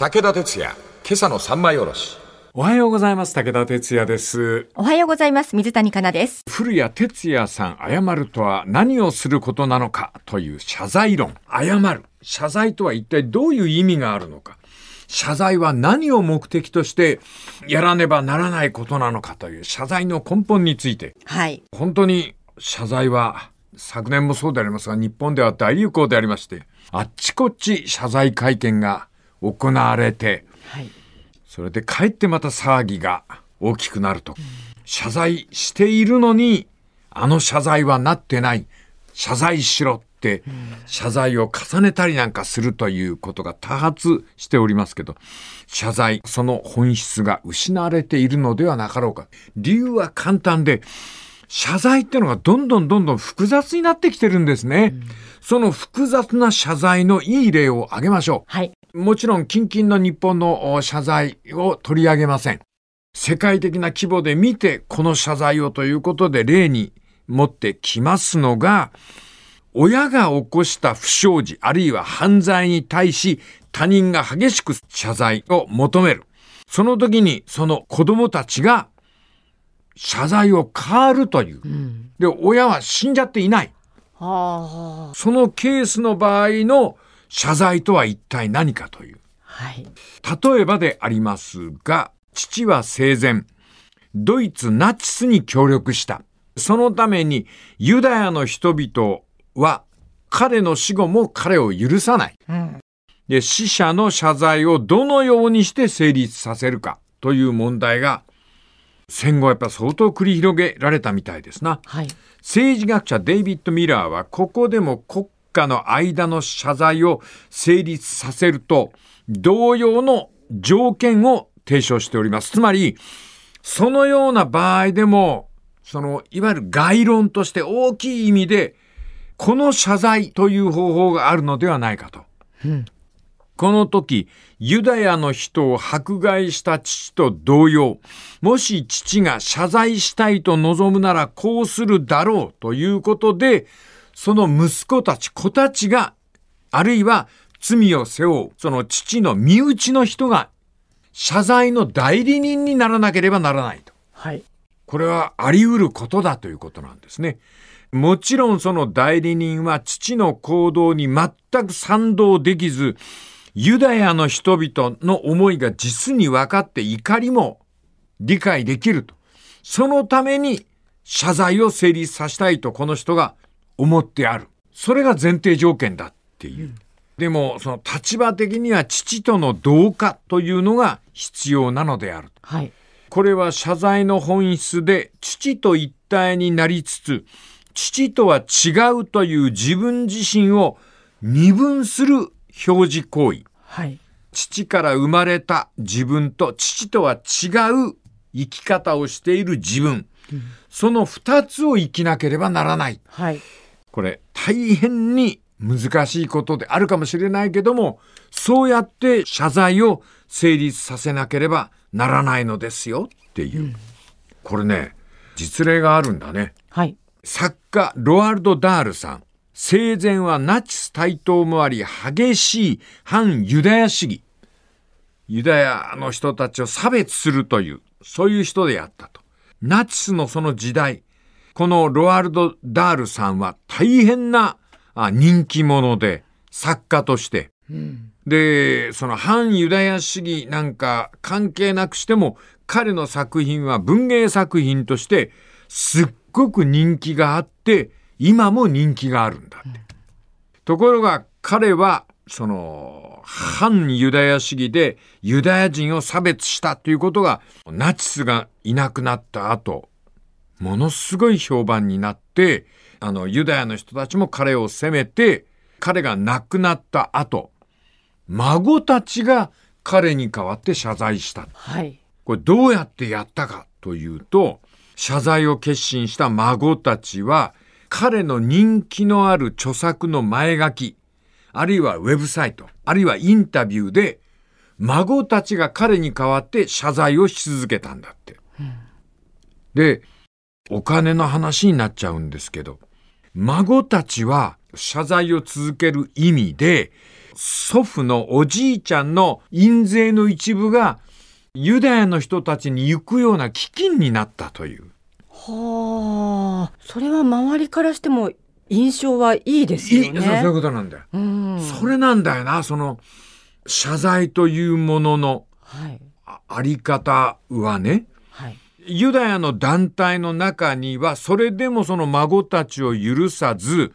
武田鉄矢、今朝の三枚おろし。おはようございます。武田哲也です。おはようございます。水谷香奈です。古谷哲也さん、謝るとは何をすることなのか？という謝罪論。謝る。謝罪とは一体どういう意味があるのか？謝罪は何を目的としてやらねばならないことなのか？という謝罪の根本について。はい。本当に謝罪は昨年もそうでありますが日本では大流行でありまして、あっちこっち謝罪会見が行われて、はい。それでかえってまた騒ぎが大きくなると。謝罪しているのに、あの謝罪はなってない。謝罪しろって、謝罪を重ねたりなんかするということが多発しておりますけど、謝罪、その本質が失われているのではなかろうか。理由は簡単で、謝罪ってのがどんどんどんどん複雑になってきてるんですね。その複雑な謝罪のいい例を挙げましょう。はい。もちろん近々の日本のお謝罪を取り上げません。世界的な規模で見てこの謝罪をということで例に持ってきますのが、親が起こした不祥事あるいは犯罪に対し他人が激しく謝罪を求める。その時にその子供たちが謝罪を変わるという。で、親は死んじゃっていない。はあ。そのケースの場合の謝罪とは一体何かという。はい。例えばでありますが、父は生前、ドイツナチスに協力した。そのためにユダヤの人々は彼の死後も彼を許さない。うん。で、死者の謝罪をどのようにして成立させるかという問題が戦後やっぱ相当繰り広げられたみたいですな。はい。政治学者デイビッド・ミラーはここでも国家の間の謝罪を成立させると同様の条件を提唱しております。つまり、そのような場合でも、その、いわゆる概論として大きい意味で、この謝罪という方法があるのではないかと。うん。この時、ユダヤの人を迫害した父と同様、もし父が謝罪したいと望むならこうするだろうということで、その息子たち、子たちが、あるいは罪を背負う、その父の身内の人が、謝罪の代理人にならなければならないと。はい。これはあり得ることだということなんですね。もちろんその代理人は父の行動に全く賛同できず、ユダヤの人々の思いが実に分かって怒りも理解できると。そのために謝罪を成立させたいとこの人が思ってある。それが前提条件だっていう。でも、その立場的には父との同化というのが必要なのである。はい。これは謝罪の本質で父と一体になりつつ、父とは違うという自分自身を二分する表示行為。はい。父から生まれた自分と父とは違う生き方をしている自分。その二つを生きなければならない。はい。これ大変に難しいことであるかもしれないけども、そうやって謝罪を成立させなければならないのですよっていう。これね、実例があるんだね。はい。作家ロアルド・ダールさん。生前はナチス台頭もあり激しい反ユダヤ主義。ユダヤの人たちを差別するという、そういう人であったと。ナチスのその時代、このロアルド・ダールさんは大変なあ人気者で、作家として。うん。で、その反ユダヤ主義なんか関係なくしても、彼の作品は文芸作品としてすっごく人気があって、今も人気があるんだって。ところが彼は、その、反ユダヤ主義でユダヤ人を差別したということが、ナチスがいなくなった後、ものすごい評判になって、あの、ユダヤの人たちも彼を責めて、彼が亡くなった後、孫たちが彼に代わって謝罪した。はい。これどうやってやったかというと、謝罪を決心した孫たちは、彼の人気のある著作の前書き、あるいはウェブサイト、あるいはインタビューで、孫たちが彼に代わって謝罪をし続けたんだって。で、お金の話になっちゃうんですけど、孫たちは謝罪を続ける意味で、祖父のおじいちゃんの印税の一部がユダヤの人たちに行くような飢饉になったという。はあ、それは周りからしても印象はいいですよいいそういうね。ことなんだよ。うん。それなんだよな、その謝罪というもののあり方はね。はい。ユダヤの団体の中にはそれでもその孫たちを許さず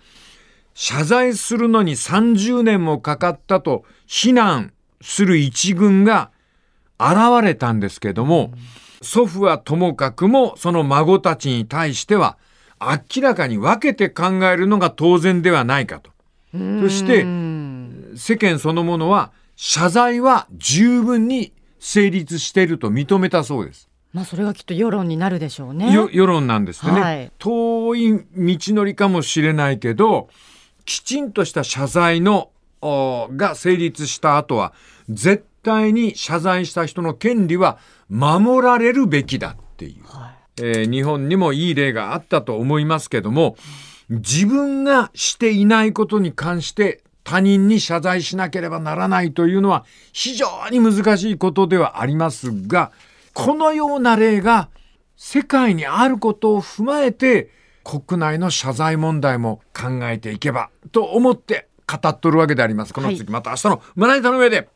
謝罪するのに30年もかかったと非難する一軍が現れたんですけども、祖父はともかくもその孫たちに対しては明らかに分けて考えるのが当然ではないかと。そして世間そのものは謝罪は十分に成立していると認めたそうです。まあそれがきっと世論になるでしょうね。よ世論なんですね、はい。遠い道のりかもしれないけどきちんとした謝罪のおが成立した後は絶対に謝罪した人の権利は守られるべきだっていう、はえー日本にもいい例があったと思いますけども自分がしていないことに関して他人に謝罪しなければならないというのは非常に難しいことではありますがこのような例が世界にあることを踏まえて国内の謝罪問題も考えていけばと思って語っとるわけであります。この次また明日の胸板の上で。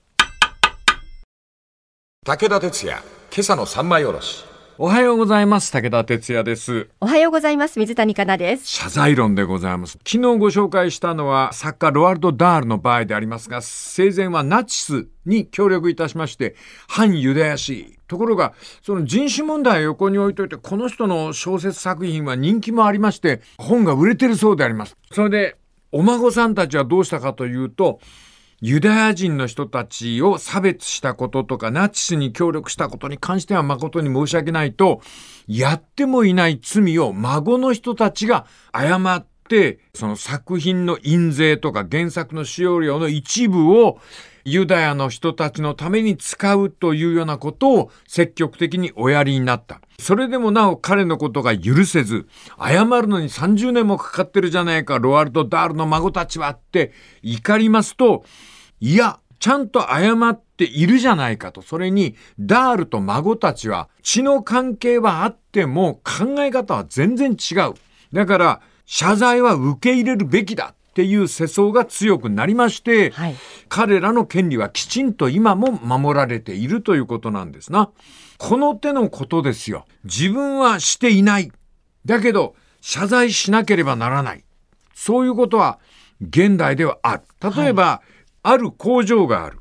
武田鉄矢、今朝の三枚おろし。おはようございます。武田哲也です。おはようございます。水谷香奈です。謝罪論でございます。昨日ご紹介したのは作家ロワルド・ダールの場合でありますが、生前はナチスに協力いたしまして、反ユダヤ主ところが、その人種問題を横に置いといて、この人の小説作品は人気もありまして、本が売れてるそうであります。それで、お孫さんたちはどうしたかというと、ユダヤ人の人たちを差別したこととかナチスに協力したことに関しては誠に申し訳ないとやってもいない罪を孫の人たちが誤ってその作品の印税とか原作の使用料の一部をユダヤの人たちのために使うというようなことを積極的におやりになった。それでもなお彼のことが許せず、謝るのに30年もかかってるじゃないか、ロワルド・ダールの孫たちはって怒りますと、いや、ちゃんと謝っているじゃないかと。それに、ダールと孫たちは血の関係はあっても考え方は全然違う。だから、謝罪は受け入れるべきだっていう世相が強くなりまして、はい。彼らの権利はきちんと今も守られているということなんですな。この手のことですよ。自分はしていない。だけど、謝罪しなければならない。そういうことは現代ではある。例えば、ある工場がある。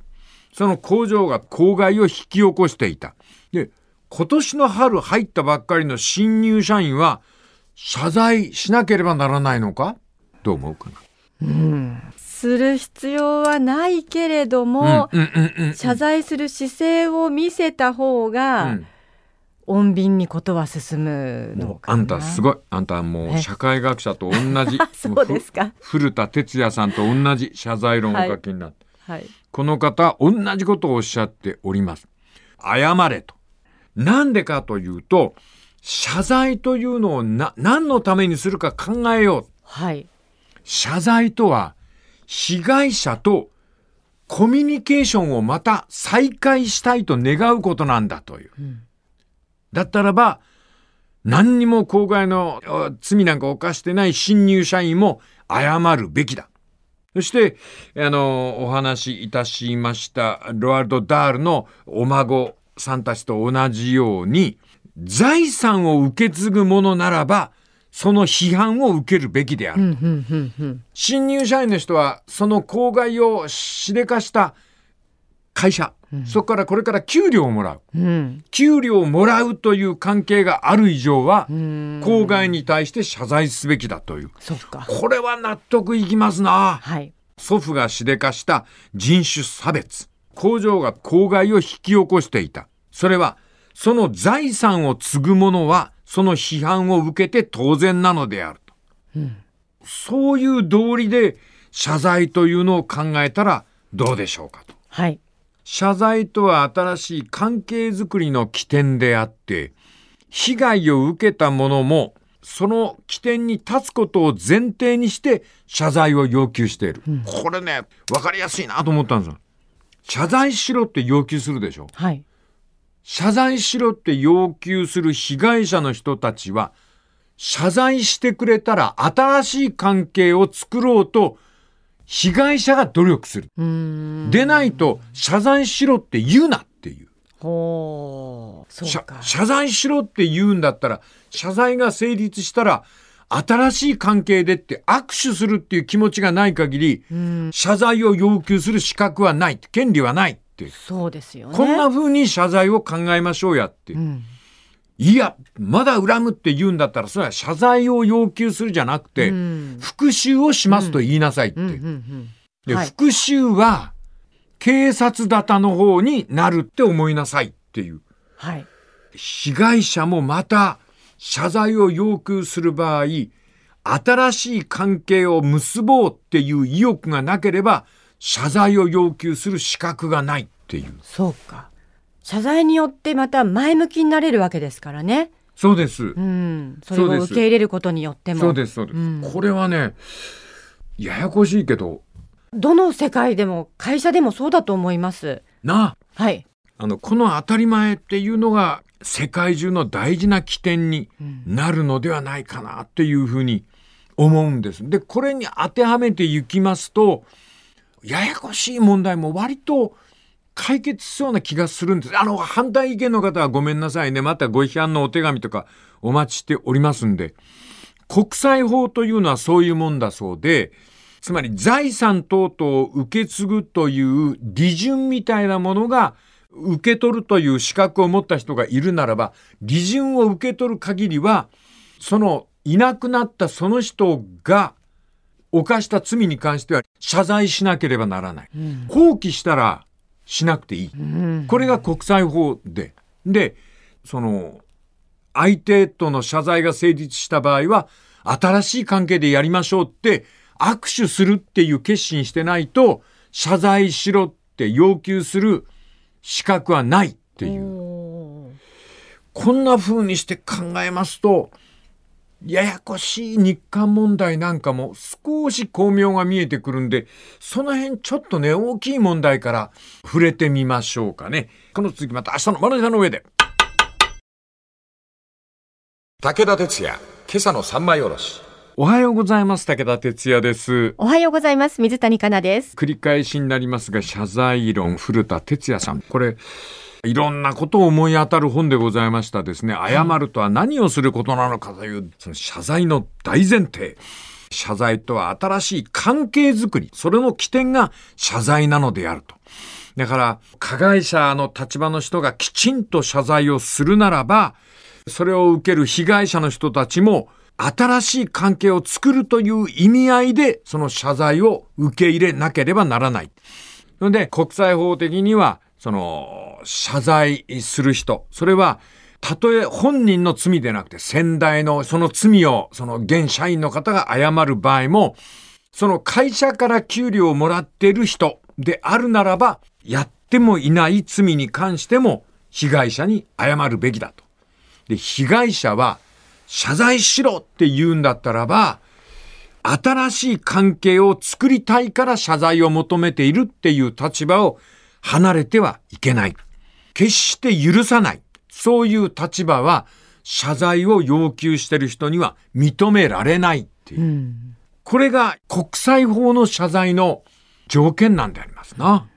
その工場が公害を引き起こしていた。で、今年の春入ったばっかりの新入社員は謝罪しなければならないのか？どう思うかする必要はないけれども。謝罪する姿勢を見せた方が、うん。穏便にことは進むのあんたすごい。あんたもうえ社会学者と同じ。そうですか。古田哲也さんと同じ謝罪論をお書きになって、はい。この方同じことをおっしゃっております。謝れと。なんでかというと謝罪というのをな何のためにするか考えよう。はい。謝罪とは被害者とコミュニケーションをまた再開したいと願うことなんだという。だったらば何にも公害のあ罪なんか犯してない新入社員も謝るべきだ。そして、あの、お話しいたしました、ロワルド・ダールのお孫さんたちと同じように、財産を受け継ぐものならば、その批判を受けるべきである。うんうんうんうん。新入社員の人はその公害をしでかした会社、そこからこれから給料をもらううん。給料をもらうという関係がある以上はうん。公害に対して謝罪すべきだというそっか。これは納得いきますなはい。祖父がしでかした人種差別工場が公害を引き起こしていたそれはその財産を継ぐ者はその批判を受けて当然なのであると、そういう道理で謝罪というのを考えたらどうでしょうかとはい。謝罪とは新しい関係づくりの起点であって被害を受けた者もその起点に立つことを前提にして謝罪を要求している。これね、わかりやすいなと思ったんですよ。謝罪しろって要求するでしょ。はい。謝罪しろって要求する被害者の人たちは、謝罪してくれたら新しい関係を作ろうと、被害者が努力する。でないと、謝罪しろって言うなっていう。ほう。そう謝か。謝罪しろって言うんだったら、謝罪が成立したら、新しい関係でって握手するっていう気持ちがない限り、うん。謝罪を要求する資格はない、権利はないって。そうですよね。こんな風に謝罪を考えましょうやって。うん。いや、まだ恨むって言うんだったら、それは謝罪を要求するじゃなくて、うん復讐をしますと言いなさいって。で、はい復讐は、警察沙汰の方になるって思いなさいっていう。はい。被害者もまた謝罪を要求する場合、新しい関係を結ぼうっていう意欲がなければ、謝罪を要求する資格がないっていう。そうか。謝罪によってまた前向きになれるわけですからね。そうです。うん。それを受け入れることによっても。そうです、そうです。うんこれはね、ややこしいけど、どの世界でも会社でもそうだと思います。なあ、はい。あの、この当たり前っていうのが世界中の大事な起点にうんなるのではないかなっていうふうに思うんです。で、これに当てはめていきますと、ややこしい問題も割と解決しそうな気がするんです。あの、反対意見の方はごめんなさいね。またご批判のお手紙とかお待ちしておりますんで。国際法というのはそういうもんだそうで、つまり財産等々を受け継ぐという利順みたいなものが受け取るという資格を持った人がいるならば、利順を受け取る限りは、そのいなくなったその人が犯した罪に関しては謝罪しなければならない。うん放棄したらしなくていい。うんこれが国際法で。で、その、相手との謝罪が成立した場合は、新しい関係でやりましょうって、握手するっていう決心してないと、謝罪しろって要求する資格はないっていう。こんな風にして考えますと、ややこしい日韓問題なんかも少し巧妙が見えてくるんで、その辺ちょっとね、大きい問題から触れてみましょうかね。この続きまた明日のマネージャーの上で。武田鉄矢、今朝の三枚おろし。おはようございます。武田哲也です。おはようございます。水谷香奈です。繰り返しになりますが、謝罪論、古田哲也さん。これ、いろんなことを思い当たる本でございましたですね。謝るとは何をすることなのかという、その謝罪の大前提。謝罪とは新しい関係づくり。それの起点が謝罪なのであると。だから、加害者の立場の人がきちんと謝罪をするならば、それを受ける被害者の人たちも、新しい関係を作るという意味合いで、その謝罪を受け入れなければならない。ので、国際法的には、その、謝罪する人、それは、たとえ本人の罪でなくて、先代のその罪を、その現社員の方が謝る場合も、その会社から給料をもらっている人であるならば、やってもいない罪に関しても、被害者に謝るべきだと。で、被害者は、謝罪しろって言うんだったらば、新しい関係を作りたいから謝罪を求めているっていう立場を離れてはいけない。決して許さない。そういう立場は謝罪を要求している人には認められないっていう。うんこれが国際法の謝罪の条件なんでありますな。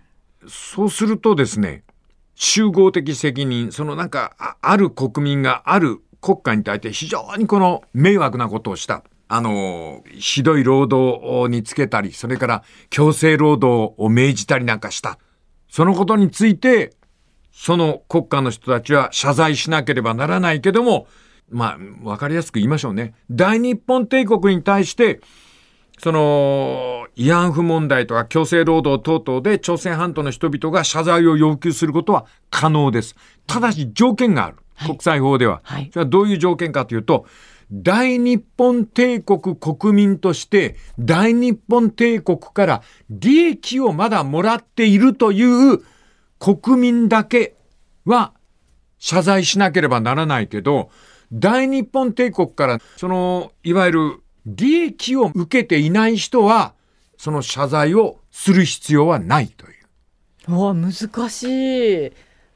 そうするとですね、集合的責任、そのなんか、あある国民がある国家に対して非常にこの迷惑なことをした。あの、ひどい労働につけたり、それから強制労働を命じたりなんかした。そのことについて、その国家の人たちは謝罪しなければならないけども、まあ、わかりやすく言いましょうね。大日本帝国に対して、その、慰安婦問題とか強制労働等々で朝鮮半島の人々が謝罪を要求することは可能です。ただし条件がある。国際法では。はいそれはどういう条件かというと、大日本帝国国民として大日本帝国から利益をまだもらっているという国民だけは謝罪しなければならないけど、大日本帝国からそのいわゆる利益を受けていない人はその謝罪をする必要はないという。うわ難しい。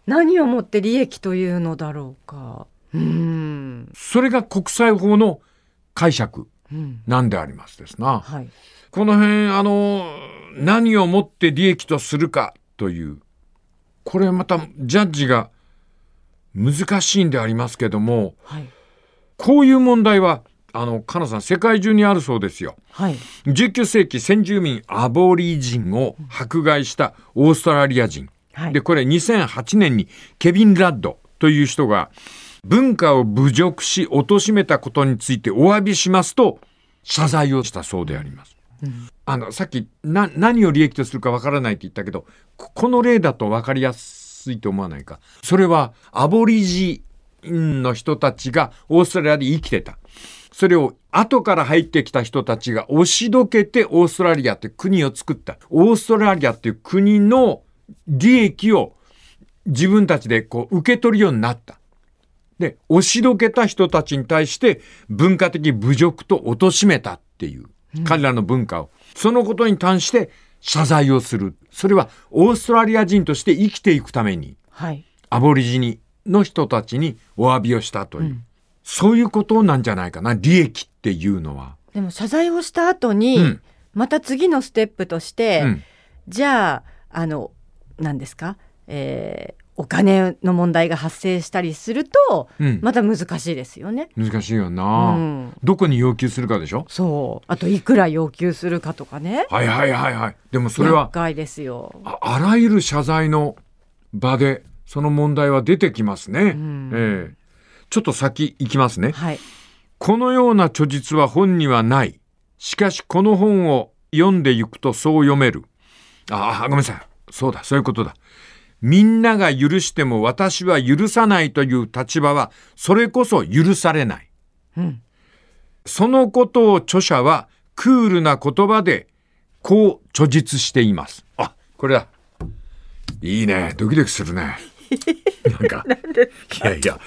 何をもって利益というのだろうか。うん。それが国際法の解釈うん。なんでありますですな。はい。この辺あの何をもって利益とするかというこれまたジャッジが難しいんでありますけどもはいこういう問題はあのカナさん世界中にあるそうですよ。はい19世紀先住民アボリジンを迫害したオーストラリア人、はいでこれ2008年にケビン・ラッドという人が文化を侮辱し貶めたことについてお詫びしますと謝罪をしたそうであります。あのさっきな何を利益とするかわからないって言ったけどここの例だと分かりやすいと思わないか？それはアボリジンの人たちがオーストラリアで生きてた。それを後から入ってきた人たちが押しどけてオーストラリアって国を作った。オーストラリアっていう国の利益を自分たちでこう受け取るようになった。で、押しどけた人たちに対して文化的侮辱と貶めたっていう、彼らの文化を。そのことに対して謝罪をする。それはオーストラリア人として生きていくために、はい。アボリジニの人たちにお詫びをしたという、そういうことなんじゃないかな、利益っていうのは。でも謝罪をした後に、うん。また次のステップとして、うん。じゃああの何ですか、えーお金の問題が発生したりすると、うんまた難しいですよね。難しいような、ん、どこに要求するかでしょ？そうあといくら要求するかとかねはいはいはいはい。でもそれは厄介ですよ。ああらゆる謝罪の場でその問題は出てきますね。んええちょっと先行きますね。はい、このような著実は本にはない。しかしこの本を読んでいくとそう読める。ああ、ごめんなさい。そうだ、そういうことだ。みんなが許しても私は許さないという立場はそれこそ許されない。うんそのことを著者はクールな言葉でこう著実しています。あ、これだ。いいね。ドキドキするね。なんか、いやいや、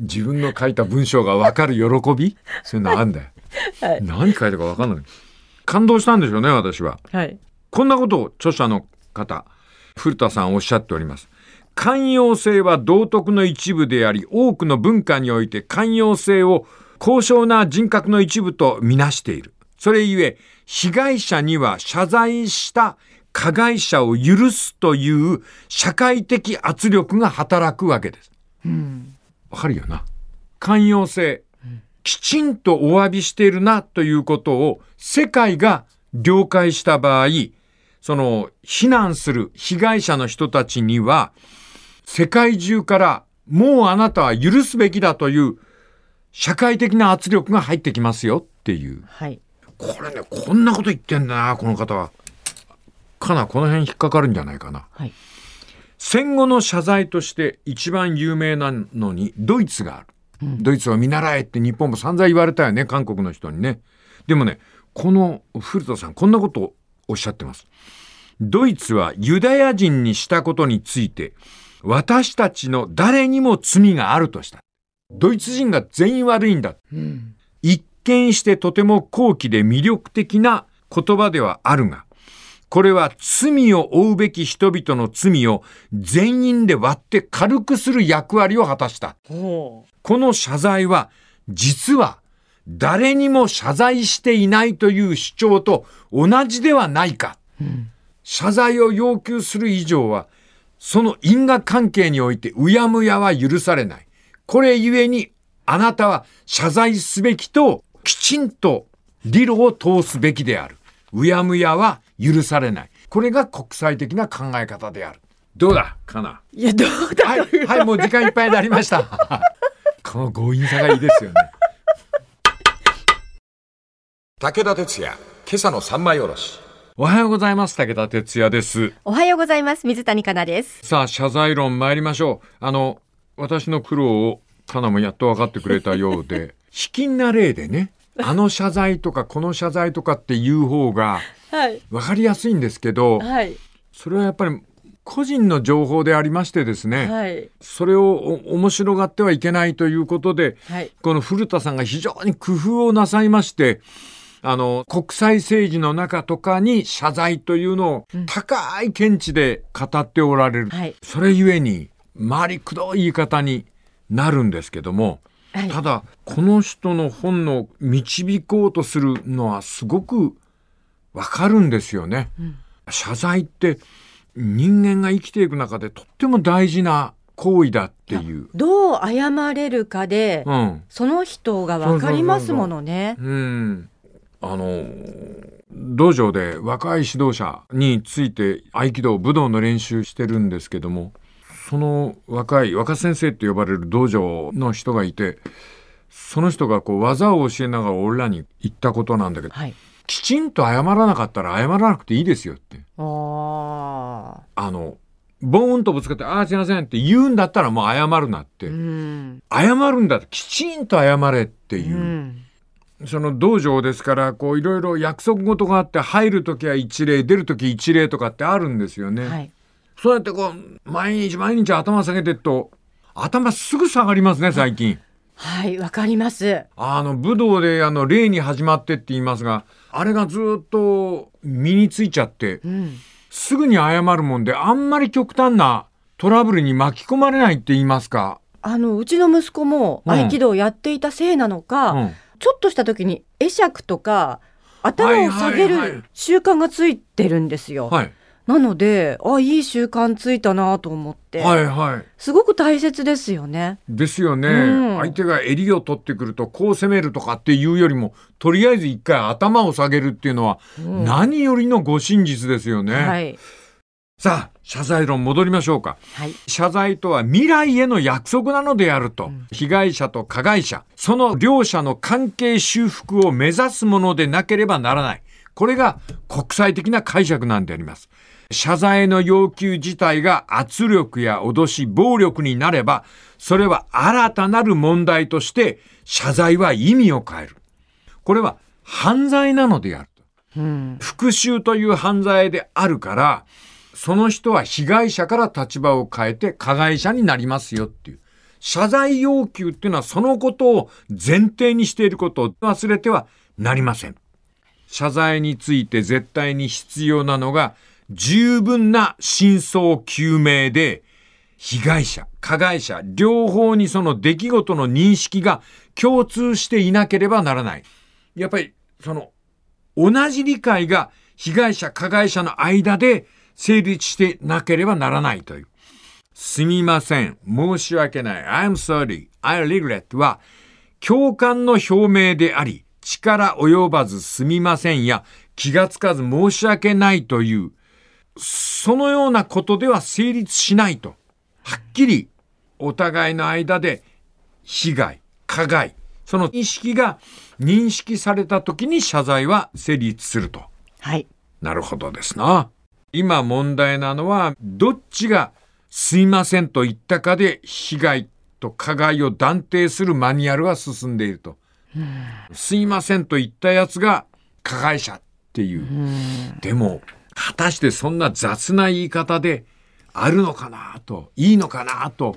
自分の書いた文章がわかる喜び？そういうのあんだよ。はい何書いたかわかんない。感動したんでしょうね、私は。はいこんなことを著者の方、古田さんおっしゃっております。寛容性は道徳の一部であり、多くの文化において寛容性を高尚な人格の一部とみなしている。それゆえ、被害者には謝罪した加害者を許すという社会的圧力が働くわけです。うんわかるよな。寛容性。きちんとお詫びしているなということを世界が了解した場合、その非難する被害者の人たちには世界中からもうあなたは許すべきだという社会的な圧力が入ってきますよっていう。はいこれね、こんなこと言ってんだな、この方は。かな、この辺引っかかるんじゃないかな。はい戦後の謝罪として一番有名なのにドイツがある。ドイツを見習えって日本も散々言われたよね、韓国の人にね。でもね、この古田さん、こんなことをおっしゃってます。ドイツはユダヤ人にしたことについて、私たちの誰にも罪があるとした。ドイツ人が全員悪いんだ。うん一見してとても高貴で魅力的な言葉ではあるが、これは罪を負うべき人々の罪を全員で割って軽くする役割を果たした。ほこの謝罪は、実は誰にも謝罪していないという主張と同じではないか。謝罪を要求する以上は、その因果関係においてうやむやは許されない。これゆえに、あなたは謝罪すべきと、きちんと理路を通すべきである。うやむやは許されない。これが国際的な考え方である。どうだかな？ういやどうだはい、はい、もう時間いっぱいになりました。この強引さがいいですよね。武田鉄矢、今朝の三枚おろし。おはようございます。武田哲也です。おはようございます。水谷香奈です。さあ、謝罪論参りましょう。あの、私の苦労を、かなもやっと分かってくれたようで、卑近な例でね、あの謝罪とかこの謝罪とかっていう方がはい分かりやすいんですけど、はいそれはやっぱり個人の情報でありましてですね、はいそれをお面白がってはいけないということで、はいこの古田さんが非常に工夫をなさいまして、あの、国際政治の中とかに謝罪というのを高い見地で語っておられる。はいそれゆえに、回りくどい言い方になるんですけども、はいただ、この人の本の導こうとするのはすごくわかるんですよね。謝罪って人間が生きていく中でとっても大事な行為だっていう。どう謝れるかで、うん。その人がわかりますものね。うん。あの、道場で若い指導者について合気道、武道の練習してるんですけども、その若い、若先生って呼ばれる道場の人がいて、その人がこう技を教えながら俺らに言ったことなんだけど、はい。きちんと謝らなかったら謝らなくていいですよって。ああの、ボーンとぶつかって、ああ、すいませんって言うんだったらもう謝るなって。あ。うん。謝るんだってきちんと謝れっていう。うん。その道場ですから、こういろいろ約束事があって、入るときは一礼、出るとき一礼とかってあるんですよね。はい。そうやってこう、毎日毎日頭下げてっと、頭すぐ下がりますね、最近。はい、わかります。あの、武道であの、礼に始まってって言いますが、あれがずっと身についちゃって、うん。すぐに謝るもんで、あんまり極端なトラブルに巻き込まれないって言いますか。あの、うちの息子もうん合気道をやっていたせいなのか、うん。ちょっとした時に会釈とか、頭を下げる習慣がついてるんですよ。はい。なので、あ、いい習慣ついたなと思って、はいはい。すごく大切ですよね。ですよね、うん相手が襟を取ってくるとこう攻めるとかっていうよりもとりあえず一回頭を下げるっていうのはうん何よりのご真実ですよね、はい。さあ謝罪論戻りましょうかはい。謝罪とは未来への約束なのであると、被害者と加害者その両者の関係修復を目指すものでなければならないこれが国際的な解釈なんであります謝罪の要求自体が圧力や脅し、暴力になれば、それは新たなる問題として、謝罪は意味を変える。これは犯罪なのであると。うん。復讐という犯罪であるから、その人は被害者から立場を変えて加害者になりますよっていう。謝罪要求っていうのはそのことを前提にしていることを忘れてはなりません。謝罪について絶対に必要なのが十分な真相究明で被害者、加害者、両方にその出来事の認識が共通していなければならない。やっぱりその同じ理解が被害者、加害者の間で成立してなければならないという。すみません。申し訳ない。I'm sorry. I regret は共感の表明であり、力及ばずすみませんや気がつかず申し訳ないという、そのようなことでは成立しないと。はっきりお互いの間で被害、加害、その意識が認識された時に謝罪は成立すると。はい。なるほどですな。今問題なのは、どっちがすいませんと言ったかで被害と加害を断定するマニュアルが進んでいると。すいませんと言ったやつが加害者っていう。でも、果たしてそんな雑な言い方であるのかなと、いいのかなと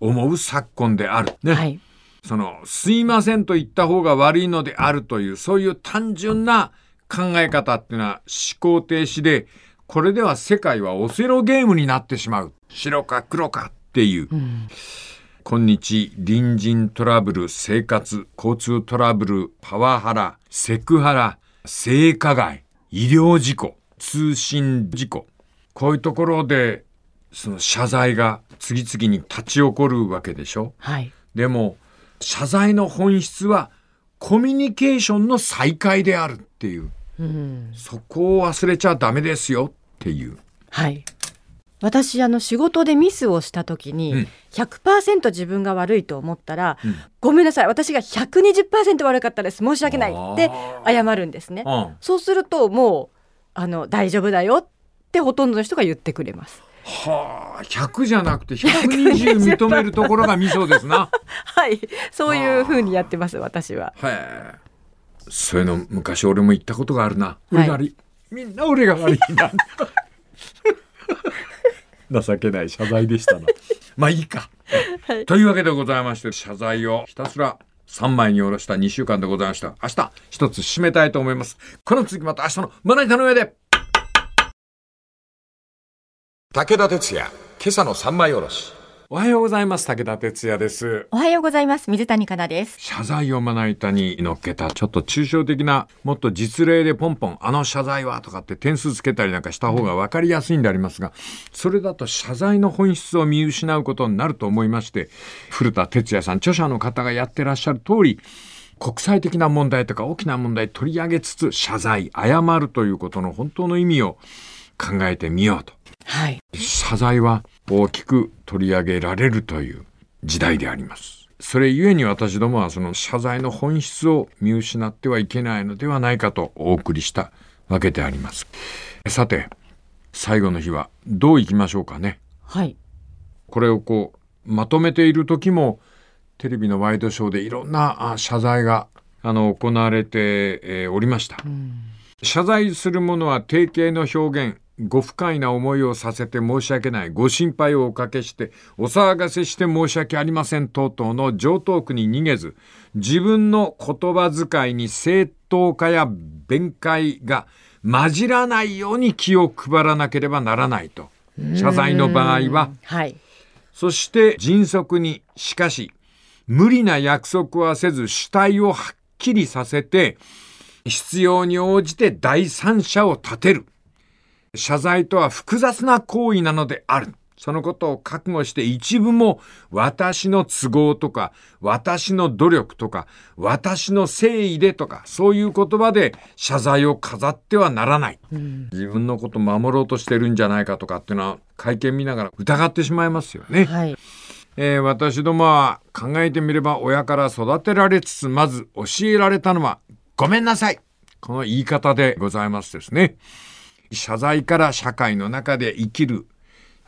思う昨今である。ね。はい。その、すいませんと言った方が悪いのであるという、そういう単純な考え方っていうのは思考停止で、これでは世界はオセロゲームになってしまう。白か黒かっていう。今日、隣人トラブル、生活、交通トラブル、パワハラ、セクハラ、性加害、医療事故、通信事故。こういうところで、その謝罪が次々に立ち起こるわけでしょはい。でも謝罪の本質はコミュニケーションの再開であるっていううん。そこを忘れちゃダメですよっていう。はい。私あの仕事でミスをした時に、うん。100%自分が悪いと思ったら、うん。ごめんなさい私が120%悪かったです。申し訳ないってあ謝るんですね。うん。そうするともうあの大丈夫だよってほとんどの人が言ってくれます。はあ100じゃなくて120認めるところがミソですな。はい。そういう風にやってます私は。へえそういうの昔俺も言ったことがあるな。俺が悪い、みんな俺が悪いな。情けない謝罪でしたな。まあいいか、というわけでございまして謝罪をひたすら3枚に下ろした2週間でございました。明日一つ締めたいと思います。この続きまた明日のまな板の上で。武田鉄矢、今朝の三枚おろし。おはようございます武田哲也ですおはようございます。水谷香奈です。謝罪をまな板に乗っけたちょっと抽象的なもっと実例でポンポンあの謝罪はとかって点数つけたりなんかした方が分かりやすいんでありますがそれだと謝罪の本質を見失うことになると思いまして古田哲也さん著者の方がやってらっしゃる通り国際的な問題とか大きな問題取り上げつつ謝罪謝るということの本当の意味を考えてみようとはい。謝罪は大きく取り上げられるという時代であります。それゆえに私どもはその謝罪の本質を見失ってはいけないのではないかとお送りしたわけであります。さて、最後の日はどういきましょうかね。はい。これをこうまとめている時もテレビのワイドショーでいろんなあ謝罪があの行われて、えーおりました。謝罪する者は定型の表現ご不快な思いをさせて申し訳ないご心配をおかけしてお騒がせして申し訳ありません等々の上等句に逃げず自分の言葉遣いに正当化や弁解が混じらないように気を配らなければならないと謝罪の場合ははい。そして迅速に、しかし、無理な約束はせず主体をはっきりさせて、必要に応じて第三者を立てる。謝罪とは複雑な行為なのである。そのことを覚悟して一部も私の都合とか、私の努力とか、私の誠意でとか、そういう言葉で謝罪を飾ってはならない。自分のこと守ろうとしてるんじゃないかとかっていうのは会見見ながら疑ってしまいますよね。はい。えー私どもは考えてみれば親から育てられつつまず教えられたのはごめんなさいこの言い方でございますですね。謝罪から社会の中で生きる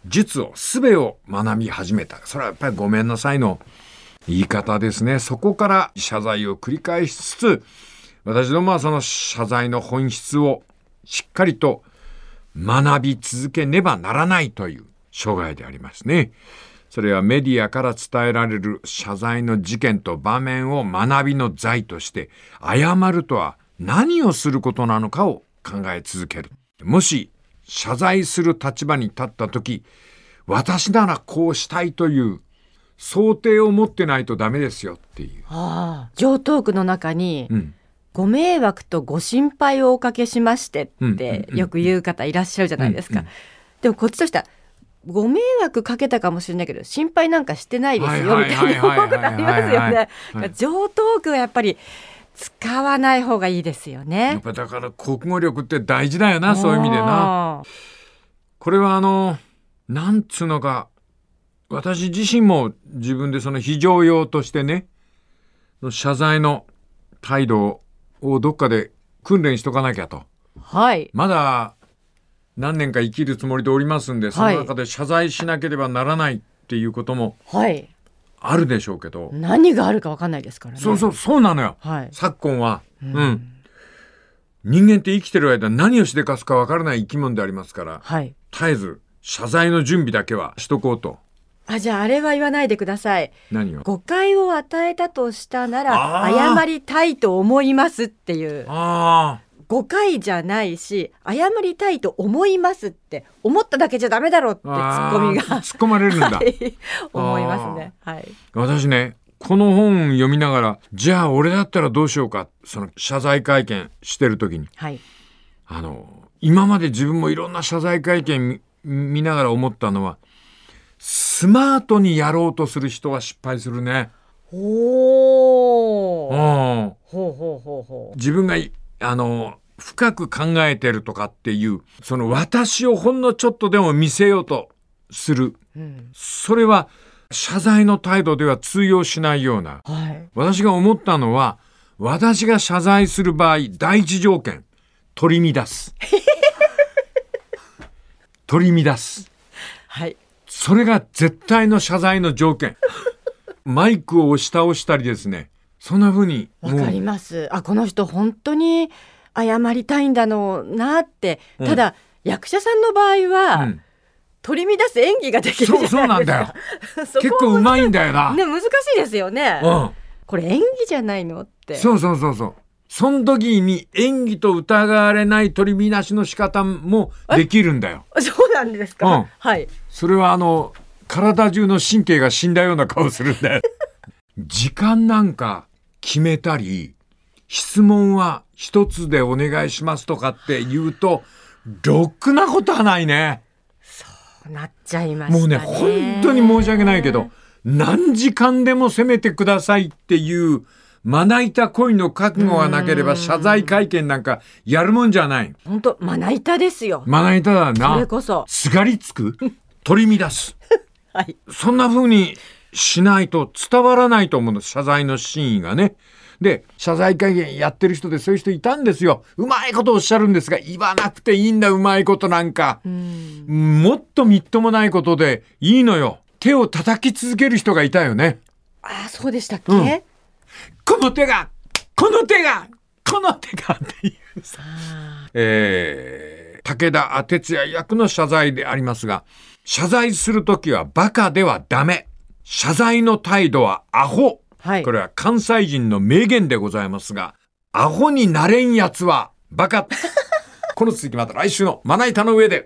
術を術を学び始めた。それはやっぱりごめんなさいの言い方ですね。そこから謝罪を繰り返しつつ私どもはその謝罪の本質をしっかりと学び続けねばならないという生涯でありますね。それはメディアから伝えられる謝罪の事件と場面を学びの材として、謝るとは何をすることなのかを考え続ける。もし謝罪する立場に立った時、私ならこうしたいという想定を持ってないとダメですよっていう。ああ。上等句の中に、うん。ご迷惑とご心配をおかけしましてってよく言う方いらっしゃるじゃないですか。でもこっちとしてはご迷惑かけたかもしれないけど心配なんかしてないですよはいみたいなはいはいはいことありますよねはい。上等句はやっぱり使わない方がいいですよやっね。ぱだから国語力って大事だよな、そういう意味でな。あこれはあの、なんつうのか、私自身も自分でその非常用としてね、謝罪の態度をどっかで訓練しとかなきゃと。ーはい。まだ何年か生きるつもりでおりますんで、その中で謝罪しなければならないっていうこともはい。あるでしょうけど、何があるかわかんないですからね。そうそう、そうなのよ。はい。昨今は、うん。人間って生きてる間何をしでかすかわからない生き物でありますから、はい。絶えず謝罪の準備だけはしとこうと。あ、じゃああれは言わないでください。何を？誤解を与えたとしたなら謝りたいと思いますっていうあ誤解じゃないし謝りたいと思いますって思っただけじゃダメだろうってツあ。ッコミが突っ込まれるんだ は。い思いますねはい私ね、この本読みながら、じゃあ俺だったらどうしようか、その謝罪会見してる時に、はいあの、今まで自分もいろんな謝罪会見見見ながら思ったのは、スマートにやろうとする人は失敗するね。ほーうん。ほうほうほうほ自分がい、あの、深く考えてるとかっていう、その私をほんのちょっとでも見せようとする。う、うん、それは謝罪の態度では通用しないような。はい私が思ったのは、私が謝罪する場合、第一条件、取り乱す。取り乱す。はいそれが絶対の謝罪の条件。マイクを押し倒したりですね。そんな風に、わかりますあこの人本当に謝りたいんだろうなってうんただ、役者さんの場合は、うん取り乱す演技ができるじゃないですか。そうなんだよ。結構うまいんだよな。ね難しいですよね。うん。これ演技じゃないのって。そうそうそうそう。その時に演技と疑われない取り乱しの仕方もできるんだよ。そうなんですか。うんはい。それはあの、体中の神経が死んだような顔するんだよ。時間なんか決めたり、質問は一つでお願いしますとかって言うと、ろくなことはないね。なっちゃいましたね。もうね、本当に申し訳ないけど、何時間でも責めてくださいっていう、まな板恋の覚悟がなければ謝罪会見なんかやるもんじゃない。本当まな板ですよ。まな板だそれな。こそ。すがりつく取り乱す。はい。そんな風にしないと伝わらないと思うの、謝罪の真意がね。で、謝罪会見やってる人でそういう人いたんですよ。うまいことおっしゃるんですが、言わなくていいんだ、うまいことなんか。もっとみっともないことでいいのよ。手を叩き続ける人がいたよね。ああ、そうでしたっけ、うんこの手がこの手がこの手がっていうさ。えー、武田哲也役の謝罪でありますが、謝罪するときはバカではダメ。謝罪の態度はアホ。はいこれは関西人の名言でございますが、アホになれんやつはバカ。この続きまた来週のまな板の上で。